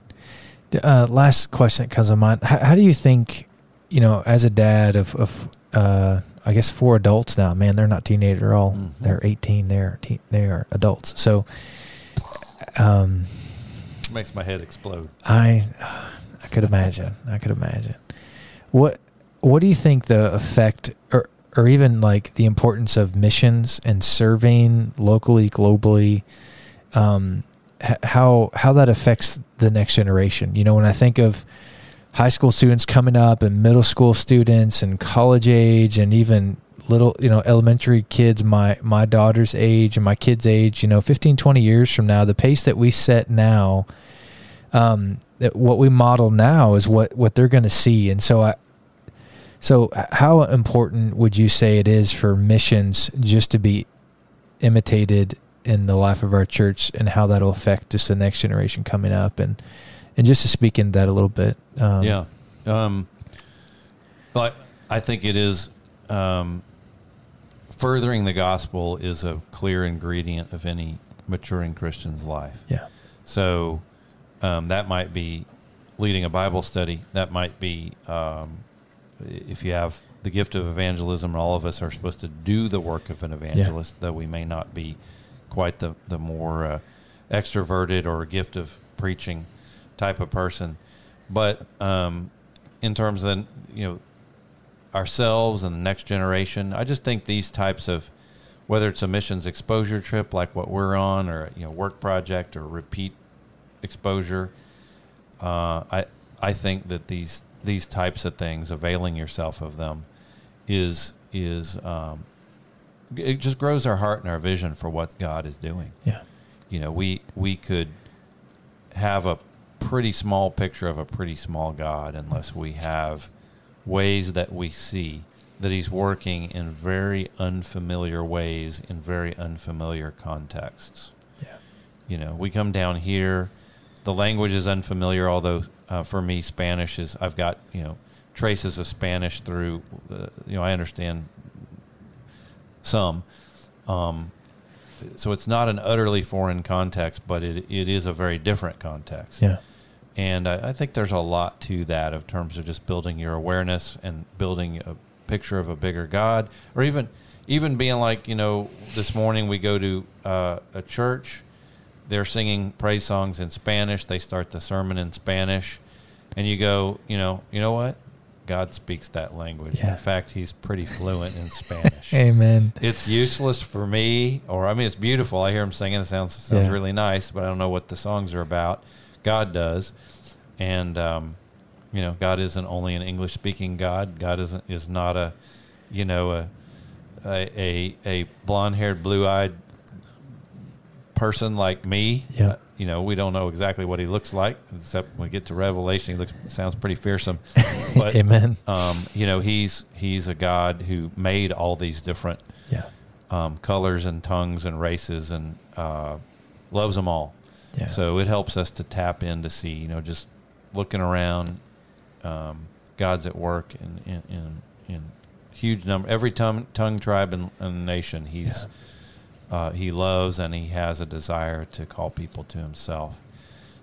[SPEAKER 1] Uh, last question that comes to mind: how, how do you think, you know, as a dad of, of uh, I guess four adults now, man, they're not teenagers at all.
[SPEAKER 2] Mhm.
[SPEAKER 1] They're eighteen. They're teen, they are adults. So, um,
[SPEAKER 2] makes my head explode.
[SPEAKER 1] I, I could imagine. I could imagine. What What do you think the effect, or or even like the importance of missions and serving locally, globally, um, how how that affects the next generation? You know, when I think of high school students coming up and middle school students and college age and even little you know elementary kids my my daughter's age and my kids age you know 15 20 years from now the pace that we set now um, that what we model now is what what they're going to see and so i so how important would you say it is for missions just to be imitated in the life of our church and how that'll affect just the next generation coming up and and just to speak into that a little bit um,
[SPEAKER 2] yeah. Um, well, I, I think it is um, furthering the gospel is a clear ingredient of any maturing Christian's life.
[SPEAKER 1] yeah
[SPEAKER 2] So um, that might be leading a Bible study. That might be um, if you have the gift of evangelism, and all of us are supposed to do the work of an evangelist, though we may not be quite the the more uh, extroverted or gift of preaching type of person. But um, in terms of you know ourselves and the next generation, I just think these types of whether it's a missions exposure trip like what we're on, or you know work project or repeat exposure, uh, I I think that these these types of things, availing yourself of them, is is um, it just grows our heart and our vision for what God is doing.
[SPEAKER 1] yeah.
[SPEAKER 2] You know, we we could have a pretty small picture of a pretty small God unless we have ways that we see that He's working in very unfamiliar ways in very unfamiliar contexts.
[SPEAKER 1] Yeah.
[SPEAKER 2] You know we come down here the language is unfamiliar although uh, for me spanish is i've got you know traces of spanish through uh, you know i understand some um, so it's not an utterly foreign context but it, it is a very different context
[SPEAKER 1] yeah
[SPEAKER 2] and I, I think there's a lot to that of terms of just building your awareness and building a picture of a bigger God, or even even being like you know this morning we go to uh, a church, they're singing praise songs in Spanish. They start the sermon in Spanish, and you go, you know, you know what? God speaks that language.
[SPEAKER 1] Yeah.
[SPEAKER 2] In fact, He's pretty fluent in Spanish. (laughs)
[SPEAKER 1] Amen.
[SPEAKER 2] It's useless for me, or I mean, it's beautiful. I hear him singing; it sounds sounds
[SPEAKER 1] Yeah.
[SPEAKER 2] really nice, but I don't know what the songs are about. God does, and um, you know, God isn't only an English speaking God. God isn't is not a, you know, a a a, a blonde haired, blue eyed person like me.
[SPEAKER 1] Yeah.
[SPEAKER 2] Uh, you know, we don't know exactly what he looks like, except when we get to Revelation, he looks sounds pretty fearsome. (laughs) But
[SPEAKER 1] Amen.
[SPEAKER 2] um, you know, he's he's a God who made all these different
[SPEAKER 1] Yeah.
[SPEAKER 2] um, colors and tongues and races and uh, loves them all.
[SPEAKER 1] Yeah.
[SPEAKER 2] So it helps us to tap in to see, you know, just looking around, um, God's at work in in, in, in huge number. Every tongue, tongue tribe, and, and nation, he's uh, he loves and he has a desire to call people to himself.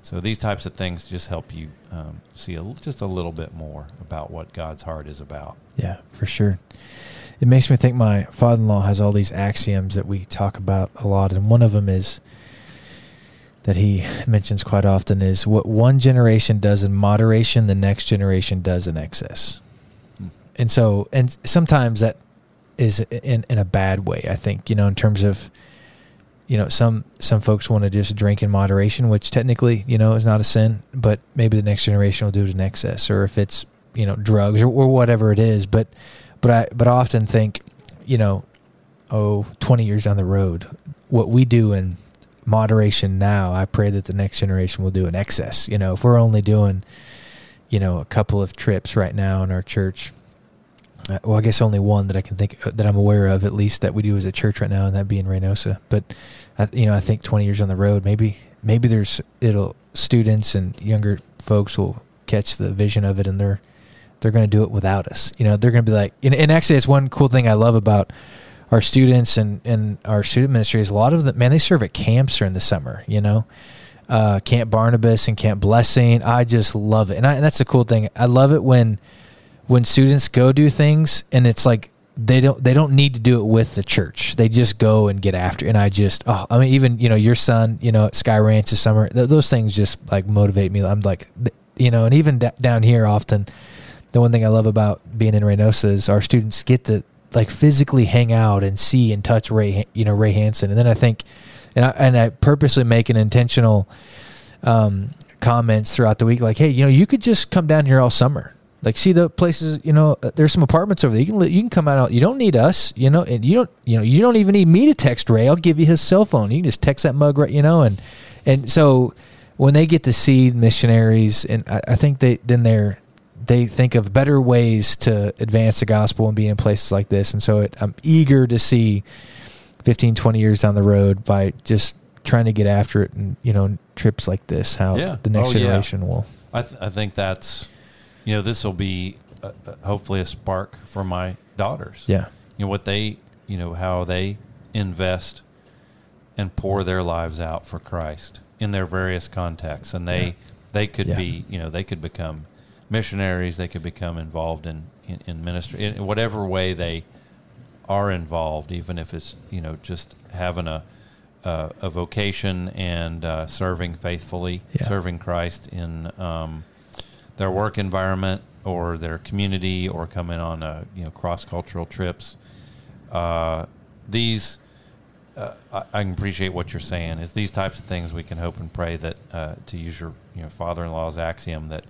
[SPEAKER 2] So these types of things just help you um, see a, just a little bit more about what God's heart is about.
[SPEAKER 1] Yeah, for sure. It makes me think my father in law has all these axioms that we talk about a lot. And one of them is that he mentions quite often is what one generation does in moderation, the next generation does in excess.
[SPEAKER 2] Hmm.
[SPEAKER 1] And so, and sometimes that is in, in a bad way, I think, you know, in terms of, you know, some, some folks want to just drink in moderation, which technically, you know, is not a sin, but maybe the next generation will do it in excess. Or if it's, you know, drugs or, or whatever it is. But, but I, but I often think, you know, oh, 20 years down the road, what we do in moderation now, I pray that the next generation will do in excess. You know, if we're only doing, you know, a couple of trips right now in our church, well, I guess only one that I can think uh, that I'm aware of, at least that we do as a church right now, and that being Reynosa. But, you know, I think 20 years on the road, maybe, maybe there's it'll students and younger folks will catch the vision of it, and they're they're going to do it without us. You know, they're going to be like, and, and actually, it's one cool thing I love about our students and, and our student ministry is a lot of them, man, they serve at camps during the summer, you know, uh, Camp Barnabas and Camp Blessing. I just love it. And, I, and that's the cool thing. I love it when, when students go do things and it's like, they don't, they don't need to do it with the church. They just go and get after. And I just, oh, I mean, even, you know, your son, you know, at Sky Ranch this summer, th- those things just like motivate me. I'm like, you know, and even d- down here often, the one thing I love about being in Reynosa is our students get to like physically hang out and see and touch Ray, you know, Ray Hansen. And then I think, and I, and I purposely make an intentional um, comments throughout the week, like, hey, you know, you could just come down here all summer. Like, see the places, you know, uh, there's some apartments over there. You can you can come out. You don't need us, you know, and you don't, you know, you don't even need me to text Ray. I'll give you his cell phone. You can just text that mug, right, you know, and and so when they get to see missionaries, and I, I think they then they're they think of better ways to advance the gospel and be in places like this. And so it, I'm eager to see 15, 20 years down the road by just trying to get after it and, you know, trips like this, how
[SPEAKER 2] Yeah.
[SPEAKER 1] the next
[SPEAKER 2] Oh, yeah.
[SPEAKER 1] generation will.
[SPEAKER 2] I, th- I think that's, you know, this will be uh, uh, hopefully a spark for my daughters.
[SPEAKER 1] Yeah.
[SPEAKER 2] You know, what they, you know, how they invest and pour their lives out for Christ in their various contexts. And they,
[SPEAKER 1] Yeah.
[SPEAKER 2] they could
[SPEAKER 1] Yeah.
[SPEAKER 2] be, you know, they could become missionaries. They could become involved in, in, in ministry in whatever way they are involved, even if it's, you know, just having a, uh, a vocation and uh, serving faithfully,
[SPEAKER 1] Yeah.
[SPEAKER 2] serving Christ in um, their work environment or their community, or coming on uh, you know cross cultural trips. Uh, these uh, I, I can appreciate what you're saying. Is these types of things we can hope and pray that uh, to use your you know father-in-law's axiom that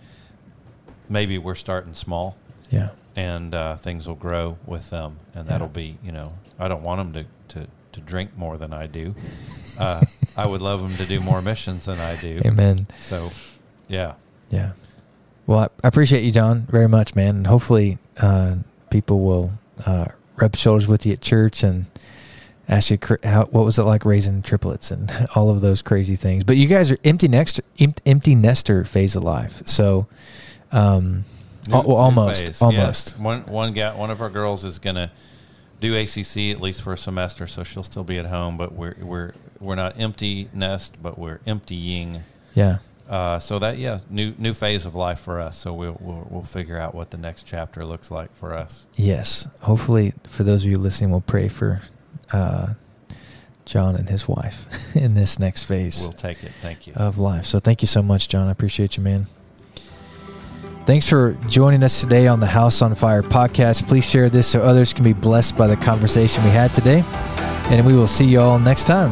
[SPEAKER 2] maybe we're starting small
[SPEAKER 1] Yeah.
[SPEAKER 2] and uh, things will grow with them, and that'll be you know I don't want them to to, to drink more than I do. (laughs) Uh, I would love them to do more missions than I do.
[SPEAKER 1] Amen.
[SPEAKER 2] So, yeah,
[SPEAKER 1] Yeah. Well, I- I appreciate you, John, very much, man. And hopefully, uh, people will uh, rub shoulders with you at church and ask you how, what was it like raising triplets and (laughs) all of those crazy things. But you guys are empty next empty nester phase of life, so um, al- almost,
[SPEAKER 2] phase.
[SPEAKER 1] almost.
[SPEAKER 2] Yes. One one ga- one of our girls is gonna do ACC at least for a semester, so she'll still be at home. But we're we're we're not empty nest, but we're emptying
[SPEAKER 1] Yeah,
[SPEAKER 2] Uh, so that yeah, new new phase of life for us. So we'll, we'll we'll figure out what the next chapter looks like for us.
[SPEAKER 1] Yes. Hopefully, for those of you listening, we'll pray for uh, John and his wife (laughs) in this next phase.
[SPEAKER 2] We'll take it. Thank you.
[SPEAKER 1] Of life. So thank you so much, John. I appreciate you, man. Thanks for joining us today on the House on Fire podcast. Please share this so others can be blessed by the conversation we had today. And we will see you all next time.